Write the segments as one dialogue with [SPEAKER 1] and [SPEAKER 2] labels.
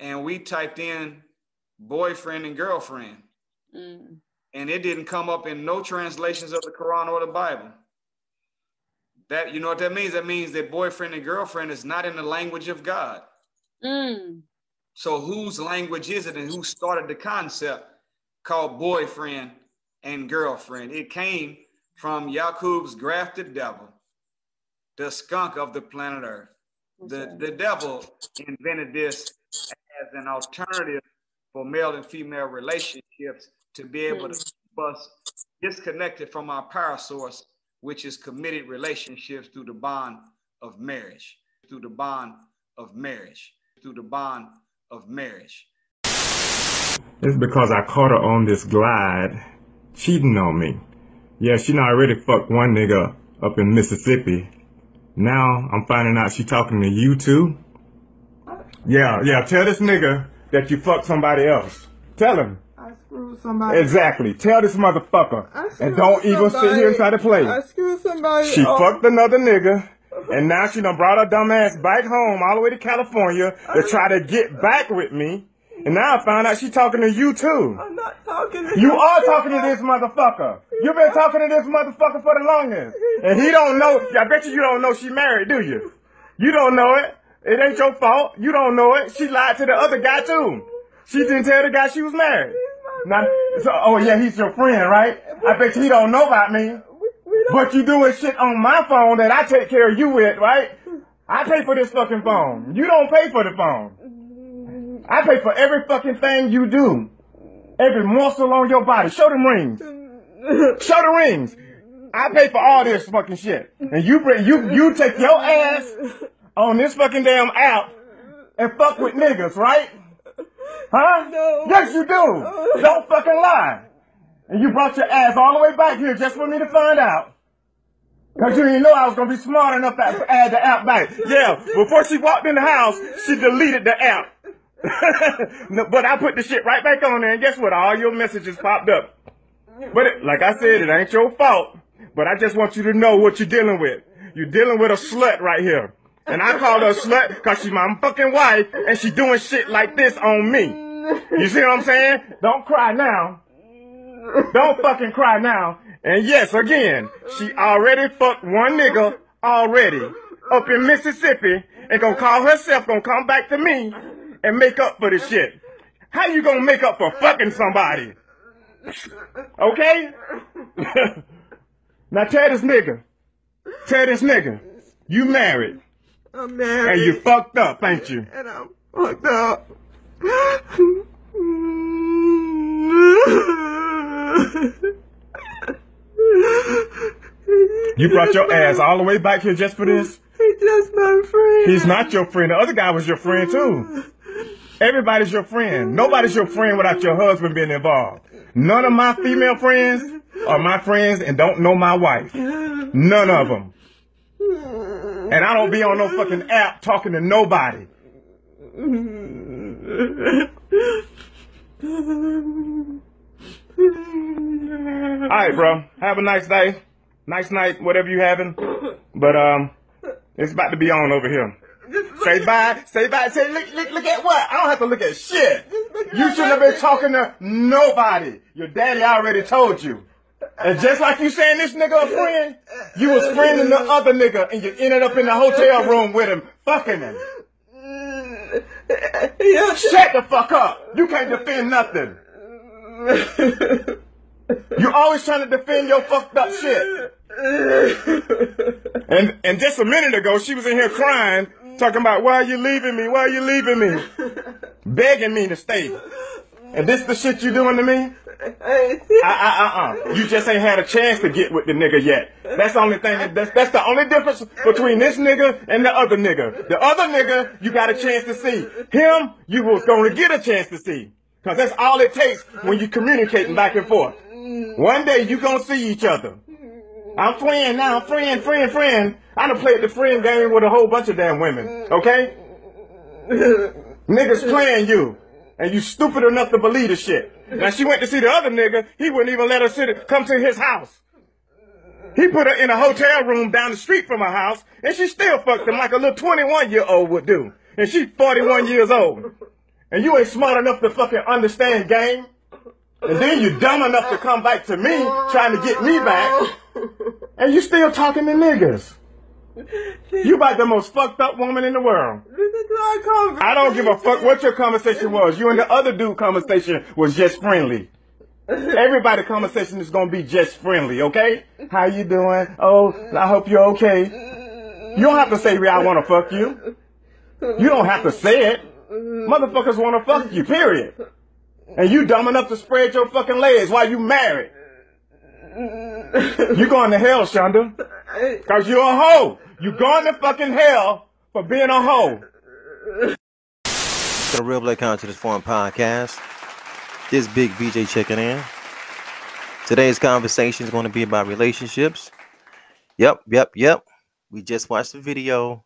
[SPEAKER 1] and we typed in boyfriend and girlfriend. Mm. And it didn't come up in no translations of the Quran or the Bible. That you know what that means? That means that boyfriend and girlfriend is not in the language of God. Mm. So whose language is it and who started the concept called boyfriend and girlfriend? It came from Yaqub's grafted devil, the skunk of the planet Earth. The, the devil invented this an alternative for male and female relationships to be able to keep us disconnected from our power source, which is committed relationships through the bond of marriage, through the bond of marriage, through the bond of marriage.
[SPEAKER 2] It's because I caught her on this glide cheating on me. Yeah, she not already fucked one nigga up in Mississippi. Now I'm finding out she talking to you too. Yeah, yeah, tell this nigga that you fucked somebody else. Tell him.
[SPEAKER 3] I screwed somebody.
[SPEAKER 2] Exactly. Tell this motherfucker. And don't even sit here and try to play.
[SPEAKER 3] I screwed somebody.
[SPEAKER 2] She fucked another nigga. And now she done brought her dumb ass back home all the way to California to try to get back with me. And now I found out she talking to you too.
[SPEAKER 3] I'm not talking to
[SPEAKER 2] you. You are talking to this motherfucker. You've been talking to this motherfucker for the longest. And he don't know, I bet you you don't know she married, do you? You don't know it. It ain't your fault. You don't know it. She lied to the other guy too. She didn't tell the guy she was married. Now, so, oh yeah, he's your friend, right? I bet he don't know about me. But you doing shit on my phone that I take care of you with, right? I pay for this fucking phone. You don't pay for the phone. I pay for every fucking thing you do. Every muscle on your body. Show them rings. Show the rings. I pay for all this fucking shit. And you bring you you take your ass on this fucking damn app and fuck with niggas, right? Huh?
[SPEAKER 3] No.
[SPEAKER 2] Yes, you do. Don't fucking lie. And you brought your ass all the way back here just for me to find out. Cause you didn't know I was gonna be smart enough to add the app back. Yeah, before she walked in the house, she deleted the app. but I put the shit right back on there, and guess what? All your messages popped up. But it, like I said, it ain't your fault. But I just want you to know what you're dealing with. You're dealing with a slut right here. And I call her slut because she's my fucking wife, and she doing shit like this on me. You see what I'm saying? Don't cry now. Don't fucking cry now. And yes, again, she already fucked one nigga already up in Mississippi and gonna call herself gonna come back to me and make up for the shit. How you gonna make up for fucking somebody? Okay? now tell this nigga. Tell this nigga. You married.
[SPEAKER 3] I'm married.
[SPEAKER 2] And you fucked up, ain't you?
[SPEAKER 3] And I'm fucked up.
[SPEAKER 2] You brought your ass all the way back here just for this?
[SPEAKER 3] He's just my friend.
[SPEAKER 2] He's not your friend. The other guy was your friend too. Everybody's your friend. Nobody's your friend without your husband being involved. None of my female friends are my friends and don't know my wife. None of them. And I don't be on no fucking app talking to nobody. All right, bro. Have a nice day. Nice night, whatever you having. But um, it's about to be on over here. Say bye. Say bye. Say look, look, look at what? I don't have to look at shit. You shouldn't have been talking to nobody. Your daddy already told you. And just like you saying this nigga a friend, you was friending the other nigga and you ended up in the hotel room with him, fucking him. Shut the fuck up. You can't defend nothing. You always trying to defend your fucked up shit. And and just a minute ago, she was in here crying, talking about why are you leaving me? Why are you leaving me? Begging me to stay. And this the shit you doing to me? Uh, uh, uh, uh. You just ain't had a chance to get with the nigga yet. That's the only thing. That's, that's the only difference between this nigga and the other nigga. The other nigga, you got a chance to see. Him, you was to get a chance to see. Cause that's all it takes when you communicating back and forth. One day you gonna see each other. I'm friend now, friend, friend, friend. I done played the friend game with a whole bunch of damn women. Okay? Niggas playing you. And you stupid enough to believe the shit. Now she went to see the other nigga, he wouldn't even let her sit, come to his house. He put her in a hotel room down the street from her house, and she still fucked him like a little 21 year old would do. And she's 41 years old. and you ain't smart enough to fucking understand game, and then you dumb enough to come back to me trying to get me back, and you still talking to niggas. You about the most fucked up woman in the world. I don't give a fuck what your conversation was. You and the other dude conversation was just friendly. Everybody conversation is gonna be just friendly, okay? How you doing? Oh, I hope you're okay. You don't have to say, I wanna fuck you. You don't have to say it. Motherfuckers wanna fuck you, period. And you dumb enough to spread your fucking legs while you married. You going to hell, Shonda. Cause you're a hoe. You going to fucking hell for being a hoe.
[SPEAKER 4] The Real Black Consciousness Forum podcast. This big BJ checking in. Today's conversation is going to be about relationships. Yep, yep, yep. We just watched the video.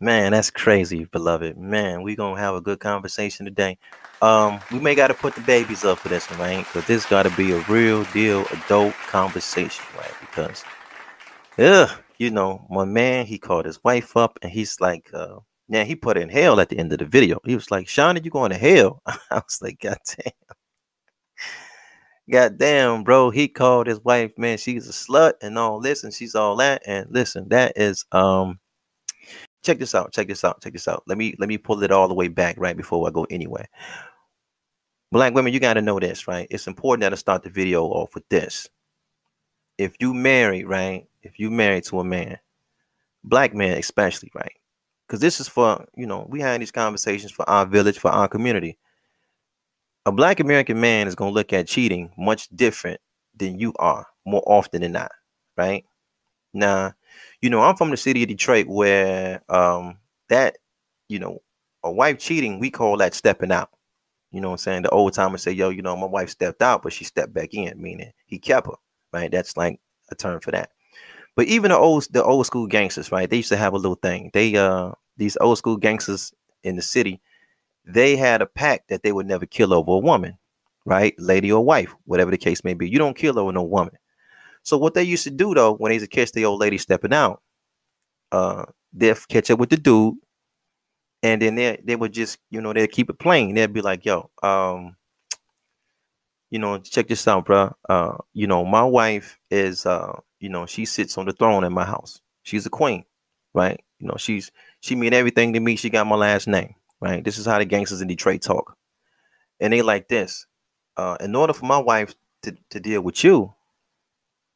[SPEAKER 4] Man, that's crazy, beloved. Man, we gonna have a good conversation today. Um, we may gotta put the babies up for this one, right? Because this gotta be a real deal adult conversation, right? Because, yeah, you know, my man, he called his wife up and he's like, uh, yeah, he put in hell at the end of the video. He was like, Shauna, you going to hell? I was like, God damn. God damn, bro. He called his wife, man, she's a slut and all this, and she's all that. And listen, that is um check this out check this out check this out let me let me pull it all the way back right before i go anywhere black women you got to know this right it's important that i start the video off with this if you marry right if you married to a man black man especially right because this is for you know we had these conversations for our village for our community a black american man is going to look at cheating much different than you are more often than not right now you know, I'm from the city of Detroit where um that, you know, a wife cheating, we call that stepping out. You know what I'm saying? The old timers say, yo, you know, my wife stepped out, but she stepped back in, meaning he kept her, right? That's like a term for that. But even the old the old school gangsters, right? They used to have a little thing. They uh these old school gangsters in the city, they had a pact that they would never kill over a woman, right? Lady or wife, whatever the case may be. You don't kill over no woman. So what they used to do though, when they used to catch the old lady stepping out, uh, they'd catch up with the dude, and then they they would just, you know, they'd keep it plain. They'd be like, "Yo, um, you know, check this out, bro. Uh, you know, my wife is, uh, you know, she sits on the throne in my house. She's a queen, right? You know, she's she mean everything to me. She got my last name, right? This is how the gangsters in Detroit talk, and they like this. Uh, in order for my wife to, to deal with you,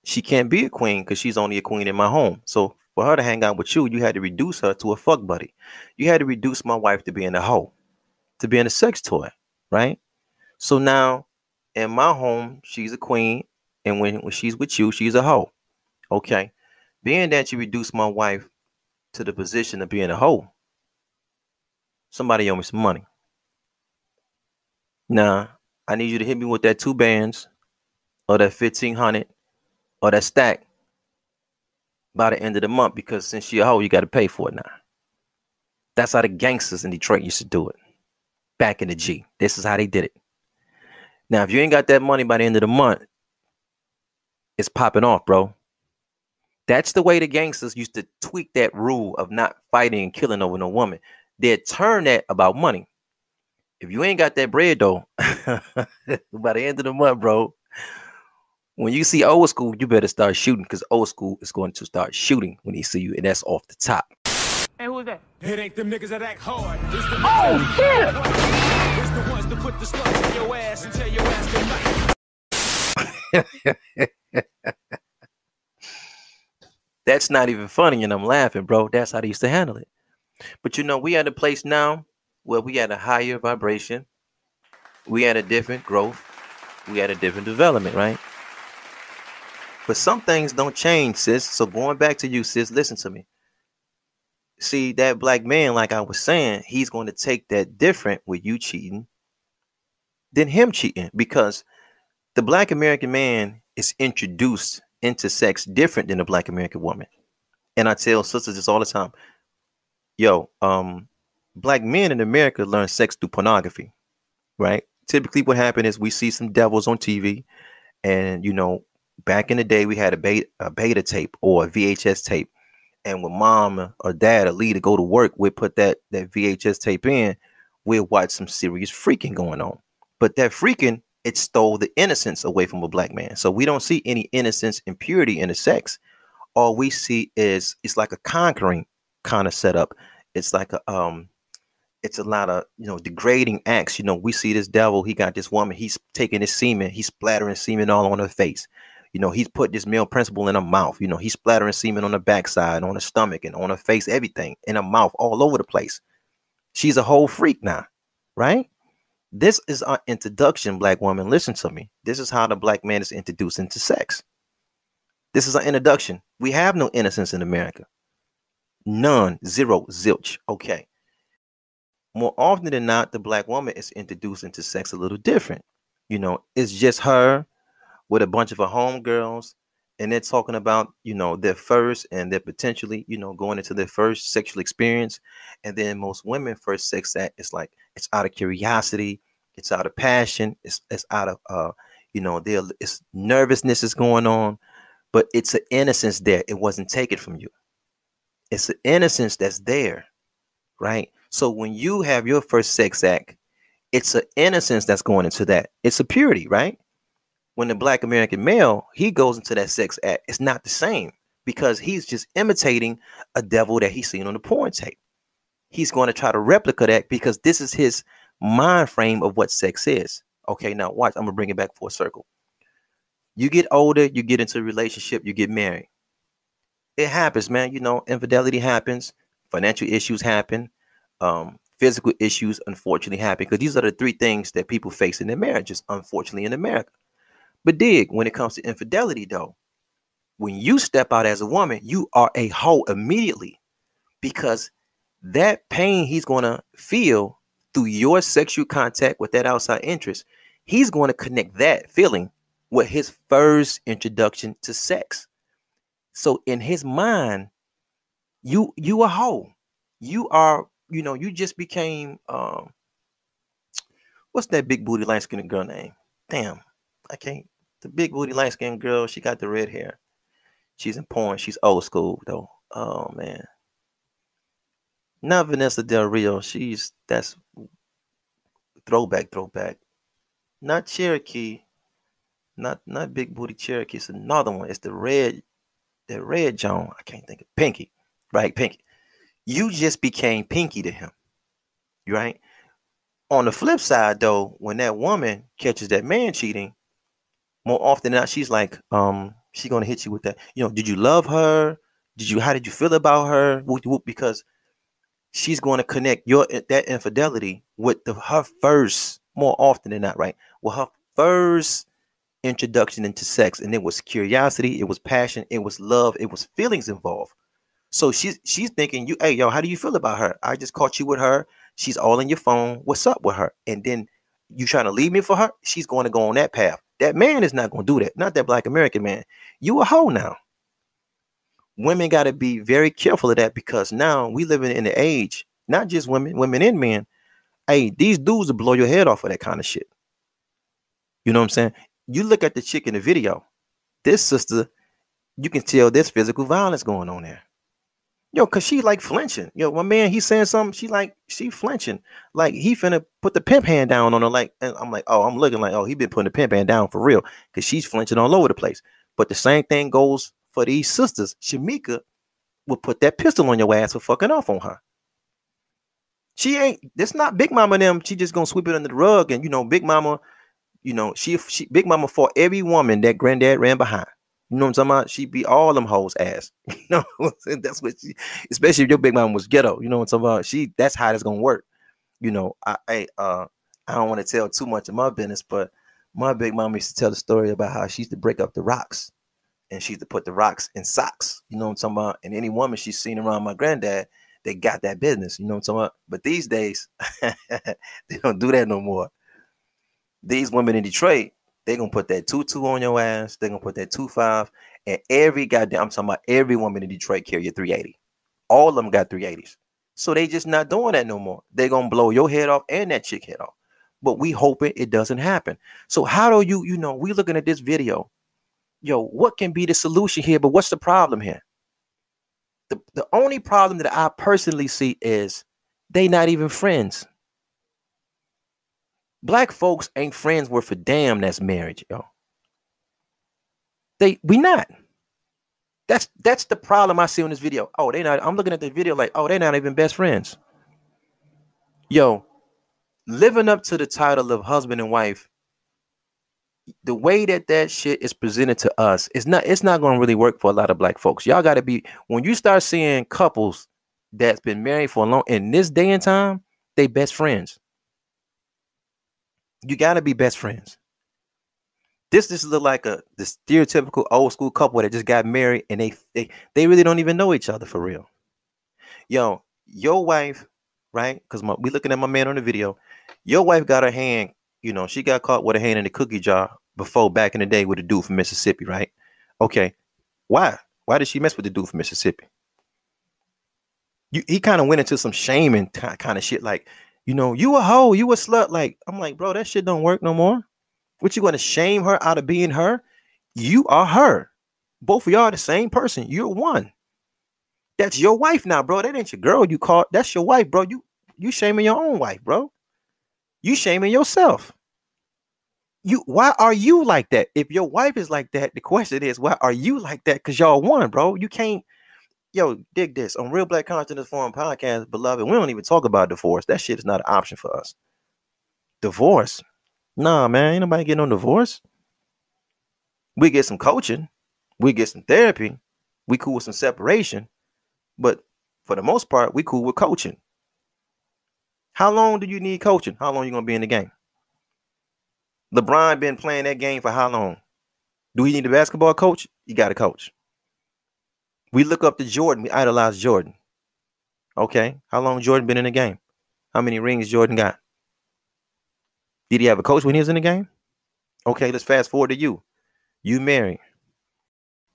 [SPEAKER 4] she can't be a queen because she's only a queen in my home. So for her to hang out with you, you had to reduce her to a fuck buddy. You had to reduce my wife to being a hoe, to being a sex toy, right? So now in my home, she's a queen, and when, when she's with you, she's a hoe. Okay. Being that you reduce my wife to the position of being a hoe, somebody owe me some money. Now, I need you to hit me with that two bands or that 1500 or that stack by the end of the month because since you're a hoe, you got to pay for it now. That's how the gangsters in Detroit used to do it back in the G. This is how they did it. Now, if you ain't got that money by the end of the month, it's popping off, bro. That's the way the gangsters used to tweak that rule of not fighting and killing over no woman. They'd turn that about money. If you ain't got that bread though, by the end of the month, bro, when you see old school, you better start shooting because old school is going to start shooting when he see you, and that's off the top.
[SPEAKER 5] Hey, who's that?
[SPEAKER 6] It ain't them niggas that act hard. It's the
[SPEAKER 5] oh, shit!
[SPEAKER 6] It's the ones that put the slugs in your ass and tell your ass
[SPEAKER 4] That's not even funny, and I'm laughing, bro. That's how they used to handle it. But you know, we at a place now where we at a higher vibration. We at a different growth. We at a different development, right? But some things don't change, sis. So going back to you, sis, listen to me. See, that black man, like I was saying, he's going to take that different with you cheating than him cheating because the black American man is introduced into sex different than the black American woman. And I tell sisters this all the time. Yo, um, black men in America learn sex through pornography, right? Typically, what happens is we see some devils on TV, and you know, back in the day, we had a beta, a beta tape or a VHS tape, and when mom or dad or Lee to go to work, we put that that VHS tape in. we'll watch some serious freaking going on. But that freaking, it stole the innocence away from a black man. So we don't see any innocence and purity in the sex. All we see is it's like a conquering kind of setup. It's like a um it's a lot of you know degrading acts. You know, we see this devil, he got this woman, he's taking his semen, he's splattering semen all on her face. You know, he's put this male principle in her mouth. You know, he's splattering semen on her backside, on her stomach, and on her face, everything in her mouth, all over the place. She's a whole freak now, right? This is our introduction, black woman. Listen to me. This is how the black man is introduced into sex. This is our introduction. We have no innocence in America. None, zero, zilch. Okay. More often than not, the black woman is introduced into sex a little different. You know, it's just her with a bunch of her homegirls, and they're talking about you know their first and they're potentially you know going into their first sexual experience and then most women first sex act is like it's out of curiosity it's out of passion it's it's out of uh you know there it's nervousness is going on but it's an innocence there it wasn't taken from you. It's an innocence that's there right? So when you have your first sex act it's an innocence that's going into that. It's a purity right? When the black American male he goes into that sex act, it's not the same because he's just imitating a devil that he's seen on the porn tape. He's going to try to replicate that because this is his mind frame of what sex is. Okay, now watch. I'm gonna bring it back for a circle. You get older, you get into a relationship, you get married. It happens, man. You know, infidelity happens, financial issues happen, um, physical issues unfortunately happen because these are the three things that people face in their marriages, unfortunately, in America. But dig, when it comes to infidelity, though, when you step out as a woman, you are a hoe immediately because that pain he's to feel through your sexual contact with that outside interest, he's going to connect that feeling with his first introduction to sex. So in his mind, you you a hoe. You are, you know, you just became um what's that big booty light skinned girl name? Damn, I can't the big booty light skinned girl. She got the red hair. She's in porn. She's old school though. Oh man. Not Vanessa Del Rio. She's that's throwback, throwback. Not Cherokee. Not not big booty Cherokee. It's another one. It's the red, the red Joan. I can't think of Pinky. Right, Pinky. You just became Pinky to him. Right? On the flip side, though, when that woman catches that man cheating, more often than not, she's like, um, she's gonna hit you with that. You know, did you love her? Did you? How did you feel about her? Because she's going to connect your eh, that infidelity with the her first more often than not, right? Well, her first introduction into sex, and it was curiosity, it was passion, it was love, it was feelings involved. So she's she's thinking, you, hey, yo, how do you feel about her? I just caught you with her. She's all in your phone. What's up with her? And then you trying to leave me for her? She's going to go on that path. That man is not going to do that. Not that black American man. You a hoe now. Women got to be very careful of that because now we living in the age, not just women, women and men. Hey, these dudes will blow your head off of that kind of shit. You know what I'm saying? You look at the chick in the video. This sister, you can tell there's physical violence going on there. Yo, cause she like flinching. Yo, my man, he's saying something. She like she flinching. Like he finna put the pimp hand down on her. Like, and I'm like, oh, I'm looking like, oh, he been putting the pimp hand down for real. Cause she's flinching all over the place. But the same thing goes for these sisters. Shamika will put that pistol on your ass for fucking off on her. She ain't. That's not Big Mama. Them. She just gonna sweep it under the rug. And you know, Big Mama. You know, she she Big Mama fought every woman that Granddad ran behind. You know what I'm talking about? She beat all them hoes ass. You know, that's what she, especially if your big mom was ghetto. You know what I'm talking about? She that's how it's gonna work. You know, I, I uh I don't want to tell too much of my business, but my big mom used to tell the story about how she used to break up the rocks and she used to put the rocks in socks. You know what I'm talking about? And any woman she's seen around my granddad, they got that business. You know what I'm talking about? But these days, they don't do that no more. These women in Detroit, they're gonna put that two two on your ass. They're gonna put that two five, and every goddamn I'm talking about every woman in Detroit carry a 380. All of them got 380s. So they just not doing that no more. They're gonna blow your head off and that chick head off. But we hoping it doesn't happen. So how do you, you know, we looking at this video. Yo, what can be the solution here? But what's the problem here? The, the only problem that I personally see is they not even friends. Black folks ain't friends worth a damn that's marriage, yo. They we not. That's that's the problem I see on this video. Oh, they not. I'm looking at the video like, oh, they're not even best friends. Yo, living up to the title of husband and wife, the way that that shit is presented to us, it's not. It's not going to really work for a lot of black folks. Y'all got to be when you start seeing couples that's been married for a long in this day and time, they best friends. You got to be best friends. This just look like a the stereotypical old school couple that just got married and they they, they really don't even know each other for real. Yo, your wife, right? Because we looking at my man on the video. Your wife got her hand, you know, she got caught with a hand in the cookie jar before back in the day with a dude from Mississippi, right? Okay. Why? Why did she mess with the dude from Mississippi? You, he kind of went into some shaming kind of shit, like, you know, you a hoe, you a slut. Like, I'm like, bro, that shit don't work no more. What you to shame her out of being her? You are her. Both of y'all are the same person. You're one. That's your wife now, bro. That ain't your girl you caught. That's your wife, bro. You you shaming your own wife, bro. You shaming yourself. You why are you like that? If your wife is like that, the question is, why are you like that? Because y'all one, bro. You can't, yo, dig this. On Real Black Consciousness Forum podcast, beloved, we don't even talk about divorce. That shit is not an option for us. Divorce Nah, man, ain't nobody getting on divorce. We get some coaching, we get some therapy, we cool with some separation, but for the most part, we cool with coaching. How long do you need coaching? How long you gonna be in the game? LeBron been playing that game for how long? Do we need a basketball coach? You got a coach. We look up to Jordan. We idolize Jordan. Okay, how long Jordan been in the game? How many rings Jordan got? Did he have a coach when he was in the game? Okay, let's fast forward to you. You married.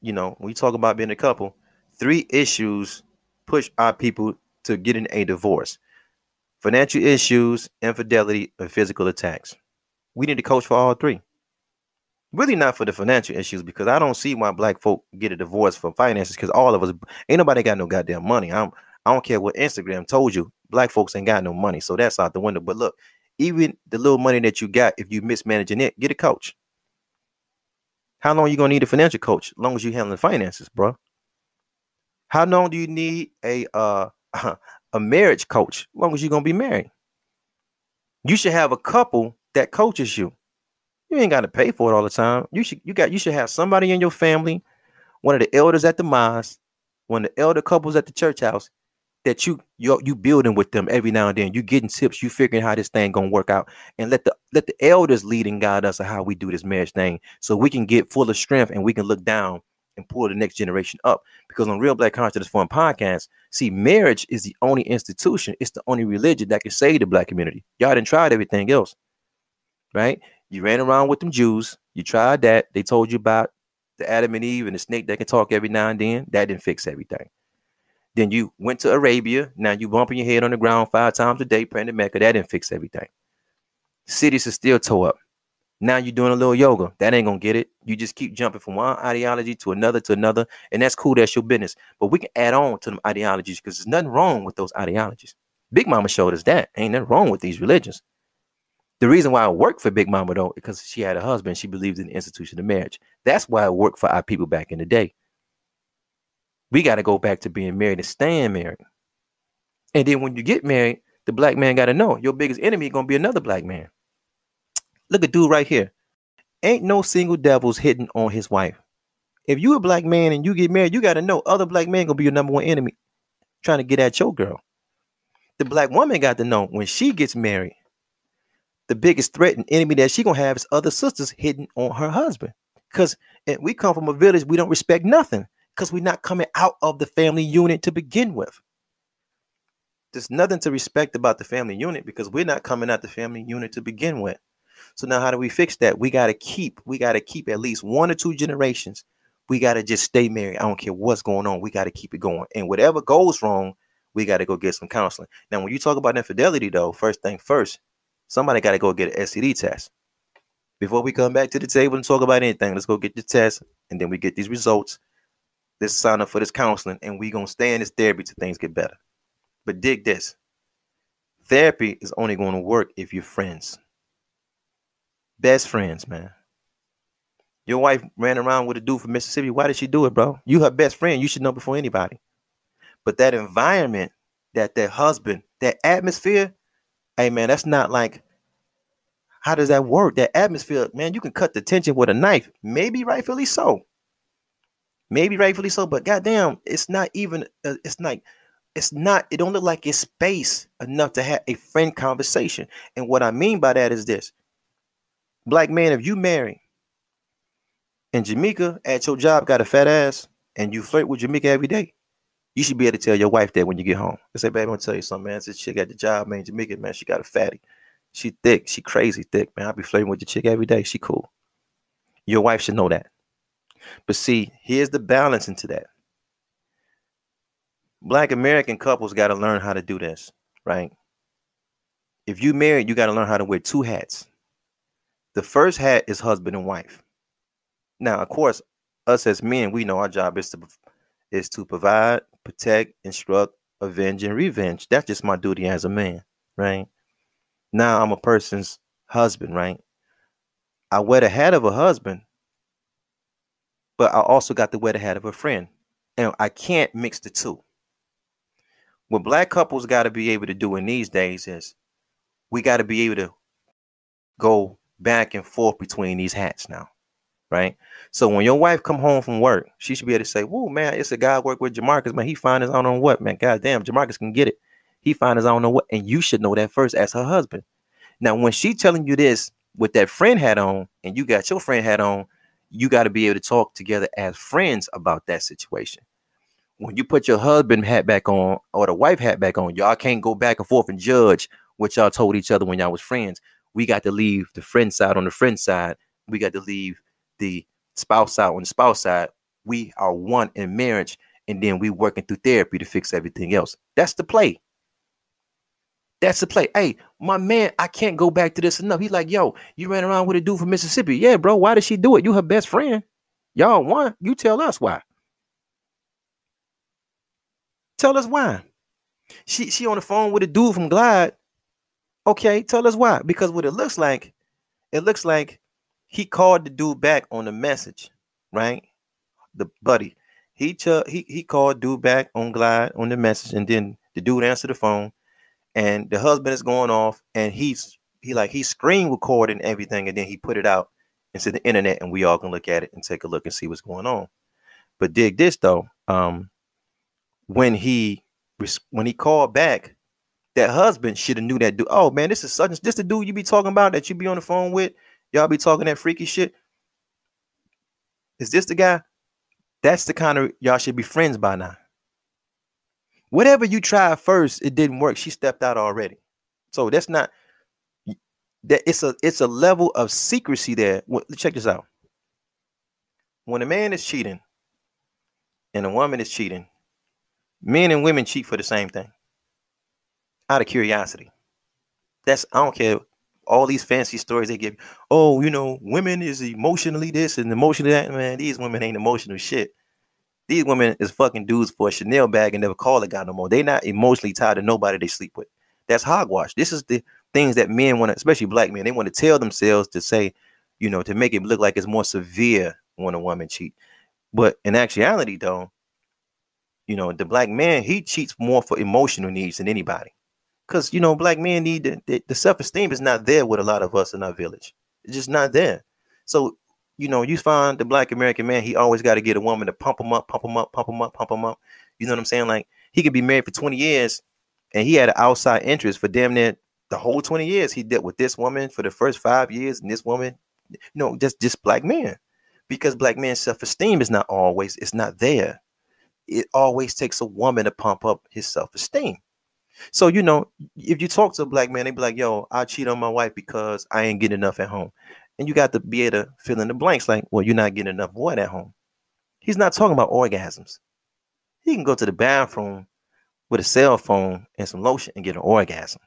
[SPEAKER 4] You know, we talk about being a couple. Three issues push our people to getting a divorce financial issues, infidelity, and physical attacks. We need to coach for all three. Really not for the financial issues because I don't see why black folk get a divorce for finances because all of us ain't nobody got no goddamn money. I'm I don't care what Instagram told you, black folks ain't got no money. So that's out the window. But look, even the little money that you got, if you mismanaging it, get a coach. How long you gonna need a financial coach? As long as you handling finances, bro. How long do you need a uh a marriage coach? As long as you're gonna be married. You should have a couple that coaches you. You ain't got to pay for it all the time. You should you got you should have somebody in your family, one of the elders at the mosque, one of the elder couples at the church house that you you you building with them every now and then. You getting tips, you figuring how this thing gonna work out, and let the let the elders lead and guide us on how we do this marriage thing, so we can get full of strength and we can look down and pull the next generation up. Because on Real Black Consciousness Forum podcast, see, marriage is the only institution, it's the only religion that can save the black community. Y'all didn't try everything else, right? You ran around with them Jews, you tried that. They told you about the Adam and Eve and the snake that can talk every now and then. That didn't fix everything. Then you went to Arabia. Now you bumping your head on the ground five times a day, praying to Mecca. That didn't fix everything. Cities are still tore up. Now you're doing a little yoga. That ain't gonna get it. You just keep jumping from one ideology to another to another, and that's cool. That's your business. But we can add on to them ideologies because there's nothing wrong with those ideologies. Big Mama showed us that ain't nothing wrong with these religions. The reason why I worked for Big Mama though, because she had a husband, she believed in the institution of marriage. That's why I worked for our people back in the day. We got to go back to being married and staying married. And then when you get married, the black man got to know your biggest enemy going to be another black man. Look at dude right here. Ain't no single devils hitting on his wife. If you a black man and you get married, you got to know other black men to be your number one enemy trying to get at your girl. The black woman got to know when she gets married, the biggest threat and enemy that she to have is other sisters hitting on her husband. Because we come from a village, we don't respect nothing because we're not coming out of the family unit to begin with. There's nothing to respect about the family unit because we're not coming out the family unit to begin with. So now how do we fix that? We got to keep, we got to keep at least one or two generations. We got to just stay married. I don't care what's going on. We got to keep it going. And whatever goes wrong, we got to go get some counseling. Now, when you talk about infidelity, though, first thing first, somebody got to go get an STD test. Before we come back to the table and talk about anything, let's go get the test and then we get these results this sign up for this counseling, and we gonna stay in this therapy till things get better. But dig this: therapy is only going to work if you're friends. Best friends, man. Your wife ran around with a dude from Mississippi. Why did she do it, bro? You her best friend. You should know before anybody. But that environment, that that husband, that atmosphere, hey man, that's not like how does that work? That atmosphere, man, you can cut the tension with a knife. Maybe rightfully so. Maybe rightfully so, but goddamn, it's not even. Uh, it's like, it's not. It don't look like it's space enough to have a friend conversation. And what I mean by that is this: black man, if you marry, and Jamaica at your job got a fat ass, and you flirt with Jamaica every day, you should be able to tell your wife that when you get home. I say, baby, I'm gonna tell you something, man. This chick at the job, man, Jamaica, man, she got a fatty. She thick, she crazy thick, man. I be flirting with your chick every day. She cool. Your wife should know that. But see, here's the balance into that. Black American couples got to learn how to do this, right? If you married, you got to learn how to wear two hats. The first hat is husband and wife. Now, of course, us as men, we know our job is to is to provide, protect, instruct, avenge, and revenge. That's just my duty as a man, right? Now I'm a person's husband, right? I wear the hat of a husband, but I also got to wear the hat of a friend. And I can't mix the two. What black couples got to be able to do in these days is we got to be able to go back and forth between these hats now, right? So when your wife come home from work, she should be able to say, "Whoa, man, it's a guy I work with Jamarcus, man. He find his own on what, man? God damn, Jamarcus can get it. He find his own on what, and you should know that first as her husband. Now, when she telling you this with that friend hat on, and you got your friend hat on, you got to be able to talk together as friends about that situation. When you put your husband hat back on or the wife hat back on, y'all can't go back and forth and judge what y'all told each other when y'all was friends. We got to leave the friend side on the friend side. We got to leave the spouse side on the spouse side. We are one in marriage, and then we working through therapy to fix everything else. That's the play. That's the play. Hey, my man, I can't go back to this enough. He's like, yo, you ran around with a dude from Mississippi. Yeah, bro. Why did she do it? You her best friend. Y'all one. You tell us why. Tell us why. She she on the phone with a dude from Glide. Okay, tell us why. Because what it looks like, it looks like he called the dude back on the message, right? The buddy. He ch- he he called dude back on Glide on the message, and then the dude answered the phone, and the husband is going off, and he's he like he screen recording everything, and then he put it out into the internet, and we all can look at it and take a look and see what's going on. But dig this though, um, when he when he called back, that husband should have knew that dude. Oh man, this is such this the dude you be talking about that you be on the phone with. Y'all be talking that freaky shit. Is this the guy? That's the kind of y'all should be friends by now. Whatever you tried first, it didn't work. She stepped out already. So that's not that it's a it's a level of secrecy there. Check this out. When a man is cheating and a woman is cheating, men and women cheat for the same thing. Out of curiosity. That's I don't care all these fancy stories they give. Oh, you know, women is emotionally this and emotionally that. Man, these women ain't emotional shit. These women is fucking dudes for a Chanel bag and never call a guy no more. They not emotionally tied to nobody they sleep with. That's hogwash. This is the things that men want to, especially black men, they want to tell themselves to say, you know, to make it look like it's more severe when a woman cheat. But in actuality, though, you know, the black man he cheats more for emotional needs than anybody because you know black men need the, the, self-esteem is not there with a lot of us in our village. It's just not there. So you know you find the black american man he always got to get a woman to pump him up pump him up pump him up pump him up. You know what i'm saying? Like he could be married for 20 years and he had an outside interest for damn near the whole 20 years he dealt with this woman for the first five years and this woman you know just just black men. Because black man's self-esteem is not always it's not there. It always takes a woman to pump up his self-esteem so you know, if you talk to a black man, they be like, "Yo, I cheat on my wife because I ain't getting enough at home," and you got to be able to fill in the blanks. Like, well, you're not getting enough what at home? He's not talking about orgasms. He can go to the bathroom with a cell phone and some lotion and get an orgasm.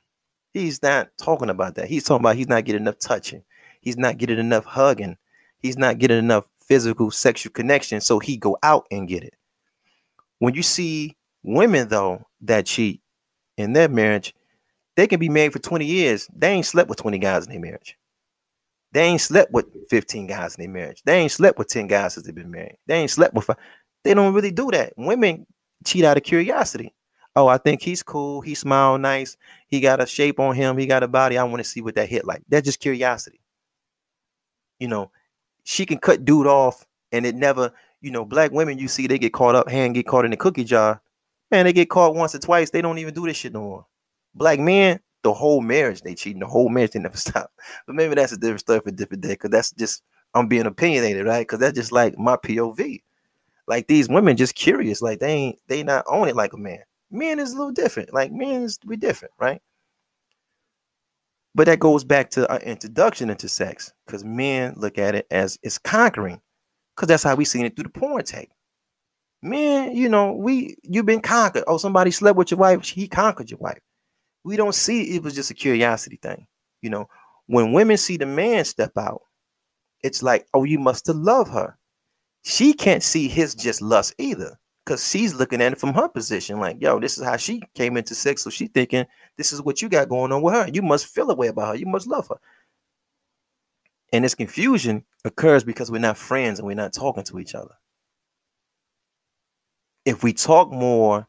[SPEAKER 4] He's not talking about that. He's talking about he's not getting enough touching. He's not getting enough hugging. He's not getting enough physical sexual connection. So he go out and get it. When you see women though that cheat, in their marriage, they can be married for 20 years. They ain't slept with 20 guys in their marriage. They ain't slept with 15 guys in their marriage. They ain't slept with 10 guys since they've been married. They ain't slept with five. They don't really do that. Women cheat out of curiosity. Oh, I think he's cool. He smile nice. He got a shape on him. He got a body. I want to see what that hit like. That's just curiosity. You know, she can cut dude off and it never, you know, black women you see they get caught up, hand get caught in the cookie jar. Man, they get caught once or twice. They don't even do this shit no more. Black men, the whole marriage they cheating. The whole marriage they never stop. But maybe that's a different story for a different day. Because that's just I'm being opinionated, right? Because that's just like my POV. Like these women just curious. Like they ain't they not own it like a man. Men is a little different. Like men is we different, right? But that goes back to our introduction into sex, because men look at it as it's conquering, because that's how we seen it through the porn tape. Men, you know, we you've been conquered. Oh, somebody slept with your wife, he conquered your wife. We don't see it was just a curiosity thing. You know, when women see the man step out, it's like, oh, you must have loved her. She can't see his just lust either because she's looking at it from her position like yo this is how she came into sex so she thinking this is what you got going on with her you must feel a way about her you must love her and this confusion occurs because we're not friends and we're not talking to each other if we talk more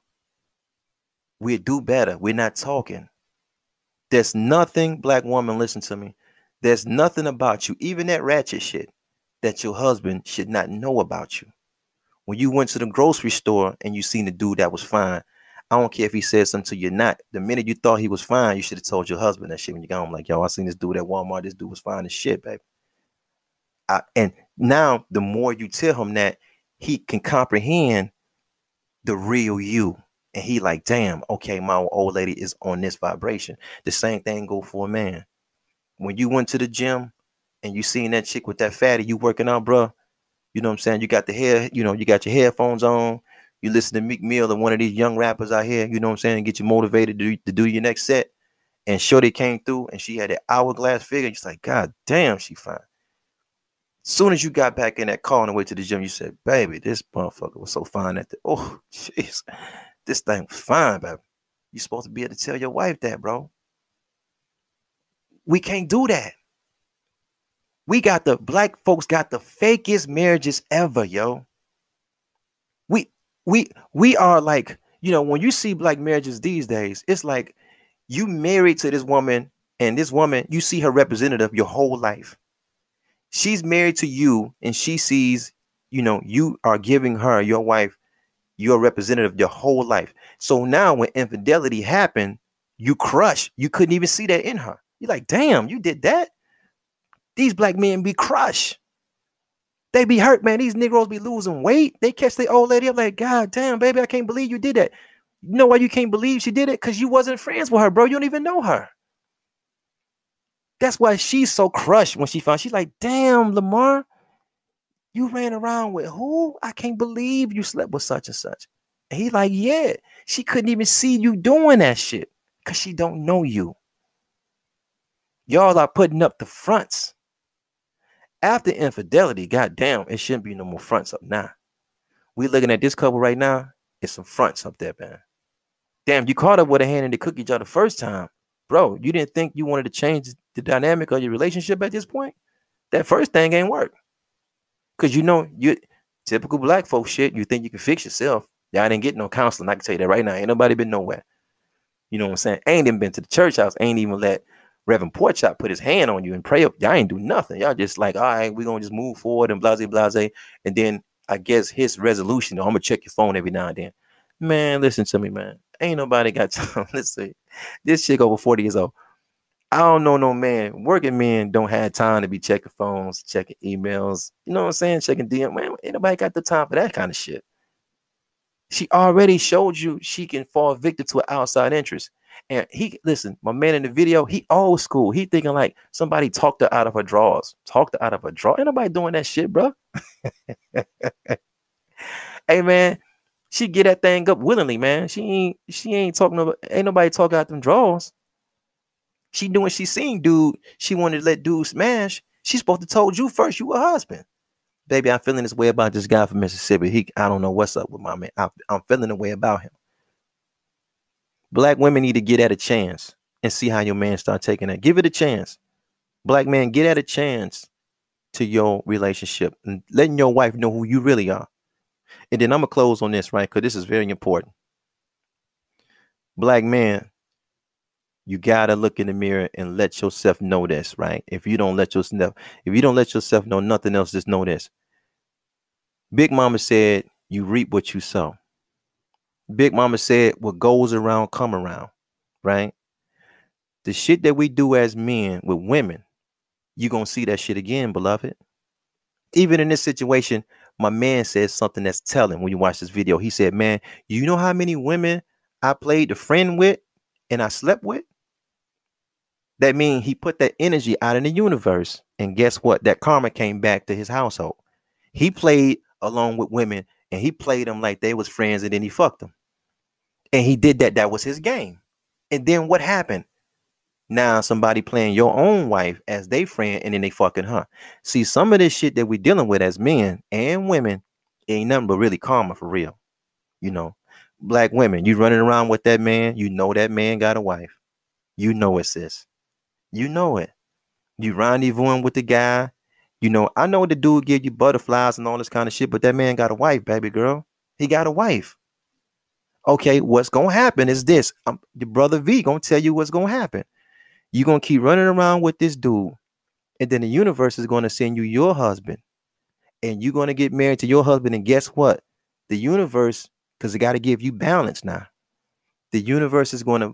[SPEAKER 4] we do better we're not talking there's nothing black woman listen to me there's nothing about you even that ratchet shit that your husband should not know about you when you went to the grocery store and you seen the dude that was fine, I don't care if he said something to you or not. The minute you thought he was fine, you should have told your husband that shit when you got home. Like, yo, I seen this dude at Walmart. This dude was fine as shit, baby. And now, the more you tell him that, he can comprehend the real you. And he like, damn, okay, my old lady is on this vibration. The same thing go for a man. When you went to the gym and you seen that chick with that fatty, you working out, bro, you know what I'm saying? You got the hair, you know, you got your headphones on. You listen to Meek Mill and one of these young rappers out here, you know what I'm saying, get you motivated to, to do your next set. And Shorty came through and she had that hourglass figure. You're like, God damn, she fine. Soon as you got back in that car on the way to the gym, you said, baby, this motherfucker was so fine at the oh jeez. This thing was fine, baby. You're supposed to be able to tell your wife that, bro. We can't do that. We got the black folks got the fakest marriages ever, yo. We we we are like, you know, when you see black marriages these days, it's like you married to this woman, and this woman, you see her representative your whole life. She's married to you, and she sees, you know, you are giving her, your wife, your representative your whole life. So now when infidelity happened, you crush. You couldn't even see that in her. You're like, damn, you did that. These black men be crushed. They be hurt, man. These Negroes be losing weight. They catch the old lady up like, God damn, baby, I can't believe you did that. You know why you can't believe she did it? Because you wasn't friends with her, bro. You don't even know her. That's why she's so crushed when she found. She's like, damn, Lamar, you ran around with who? I can't believe you slept with such and such. And he's like, yeah. She couldn't even see you doing that shit because she don't know you. Y'all are putting up the fronts. After infidelity, goddamn, it shouldn't be no more fronts up now. We looking at this couple right now. It's some fronts up there, man. Damn, you caught up with a hand in the cookie jar the first time, bro. You didn't think you wanted to change the dynamic of your relationship at this point. That first thing ain't work. Cause you know you typical black folk shit. You think you can fix yourself. Y'all didn't get no counseling. I can tell you that right now. Ain't nobody been nowhere. You know what I'm saying? Ain't even been to the church house. Ain't even let Reverend Porchop put his hand on you and pray up. Y'all ain't do nothing. Y'all just like, all right, we're gonna just move forward and blase blase. And then I guess his resolution, oh, I'm gonna check your phone every now and then. Man, listen to me, man. Ain't nobody got time. Let's see. This chick over 40 years old. I don't know no man. Working men don't have time to be checking phones, checking emails. You know what I'm saying? Checking DM. Man, ain't nobody got the time for that kind of shit. She already showed you she can fall victim to an outside interest. And he listen, my man in the video, he old school. He thinking like somebody talked her out of her drawers. Talked her out of her draw. Ain't nobody doing that shit, bro. hey man, she get that thing up willingly, man. She ain't she ain't talking about ain't nobody talking out them draws. She doing she seen dude. She wanted to let dude smash. She supposed to told you first you a husband. Baby, I'm feeling this way about this guy from Mississippi. He I don't know what's up with my man. I, I'm feeling the way about him. Black women need to get at a chance and see how your man start taking it. Give it a chance. Black man, get at a chance to your relationship and letting your wife know who you really are. And then I'm gonna close on this, right? Because this is very important. Black man, you gotta look in the mirror and let yourself know this, right? If you don't let yourself, if you don't let yourself know nothing else, just know this. Big Mama said, "You reap what you sow." Big Mama said, "What goes around, come around." Right? The shit that we do as men with women, you gonna see that shit again, beloved. Even in this situation, my man says something that's telling when you watch this video. He said, "Man, you know how many women I played the friend with and I slept with?" That means he put that energy out in the universe. And guess what? That karma came back to his household. He played along with women and he played them like they was friends and then he fucked them. And he did that. That was his game. And then what happened? Now somebody playing your own wife as they friend and then they fucking her. See, some of this shit that we dealing with as men and women ain't nothing but really karma for real. You know, black women, you running around with that man, you know that man got a wife. You know it's this. You know it. You rendezvousing with the guy. You know, I know the dude give you butterflies and all this kind of shit, but that man got a wife, baby girl. He got a wife. Okay, what's gonna happen is this. Um, your brother V gonna tell you what's gonna happen. You're gonna keep running around with this dude, and then the universe is gonna send you your husband, and you're gonna get married to your husband. And guess what? The universe, because it got to give you balance now. The universe is gonna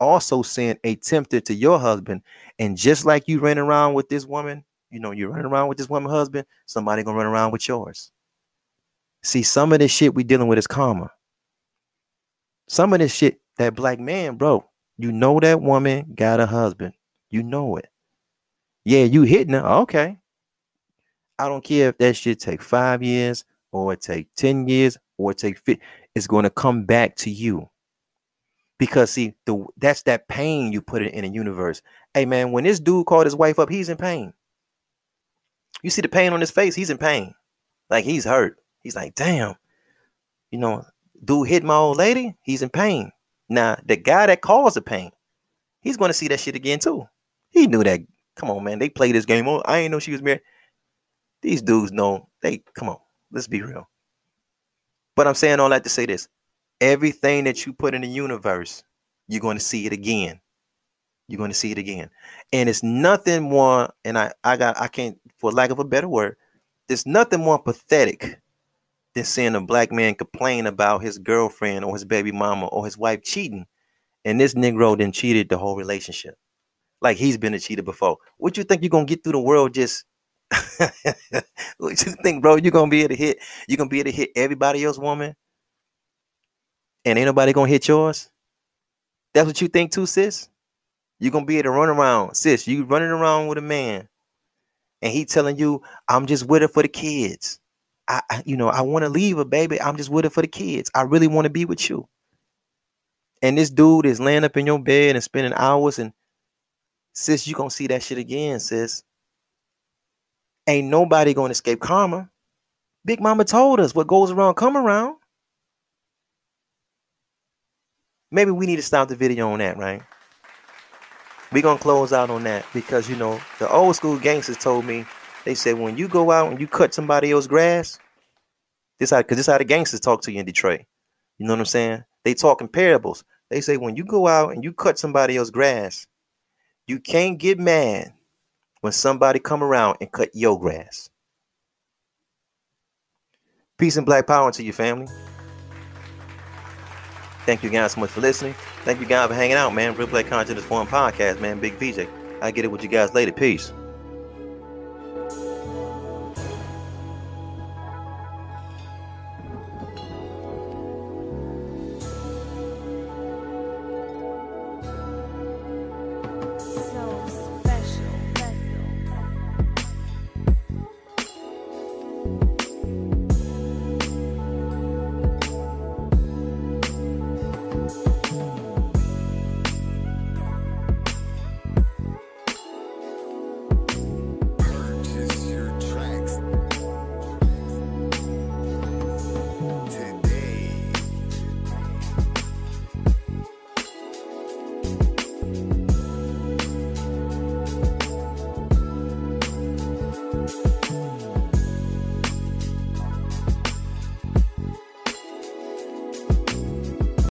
[SPEAKER 4] also send a tempter to your husband. And just like you ran around with this woman, you know, you're running around with this woman husband, somebody gonna run around with yours. See, some of this shit we dealing with is karma. Some of this shit, that black man, bro, you know that woman got a husband. You know it. Yeah, you hitting her. Okay. I don't care if that shit take five years or it take 10 years or it take 50. It's going to come back to you because see the that's that pain you put it in the universe hey man when this dude called his wife up he's in pain you see the pain on his face he's in pain like he's hurt he's like damn you know dude hit my old lady he's in pain now the guy that caused the pain he's going to see that shit again too. He knew that come on man they play this game. On i ain't know she was married. These dudes know they come on let's be real. But i'm saying all that to say this. Everything that you put in the universe, you're going to see it again. You're going to see it again. And it's nothing more, and I, I got, I can't, for lack of a better word, there's nothing more pathetic than seeing a black man complain about his girlfriend or his baby mama or his wife cheating. And this Negro then cheated the whole relationship. Like he's been a cheater before. What you think you're gonna get through the world just what you think, bro? You're gonna be able to hit, you're gonna be able to hit everybody else woman and ain't nobody gonna hit yours? That's what you think too, sis? You're gonna be able to run around, sis. You running around with a man, and he telling you, I'm just with her for the kids. I, you know, I want to leave her, baby. I'm just with it for the kids. I really want to be with you. And this dude is laying up in your bed and spending hours, and sis, you gonna see that shit again, sis. Ain't nobody gonna escape karma. Big Mama told us what goes around come around. maybe we need to stop the video on that, right? We're gonna close out on that because you know the old school gangsters told me they said when you go out and you cut somebody else's grass, this how because this how the gangsters talk to you in Detroit. You know what I'm saying? They talk in parables. They say when you go out and you cut somebody else's grass, you can't get mad when somebody come around and cut your grass. Peace and black power to your family. Thank you guys so much for listening. Thank you guys for hanging out, man. Real Black Consciousness Forum Podcast, man. Big VJ. I get it with you guys later. Peace.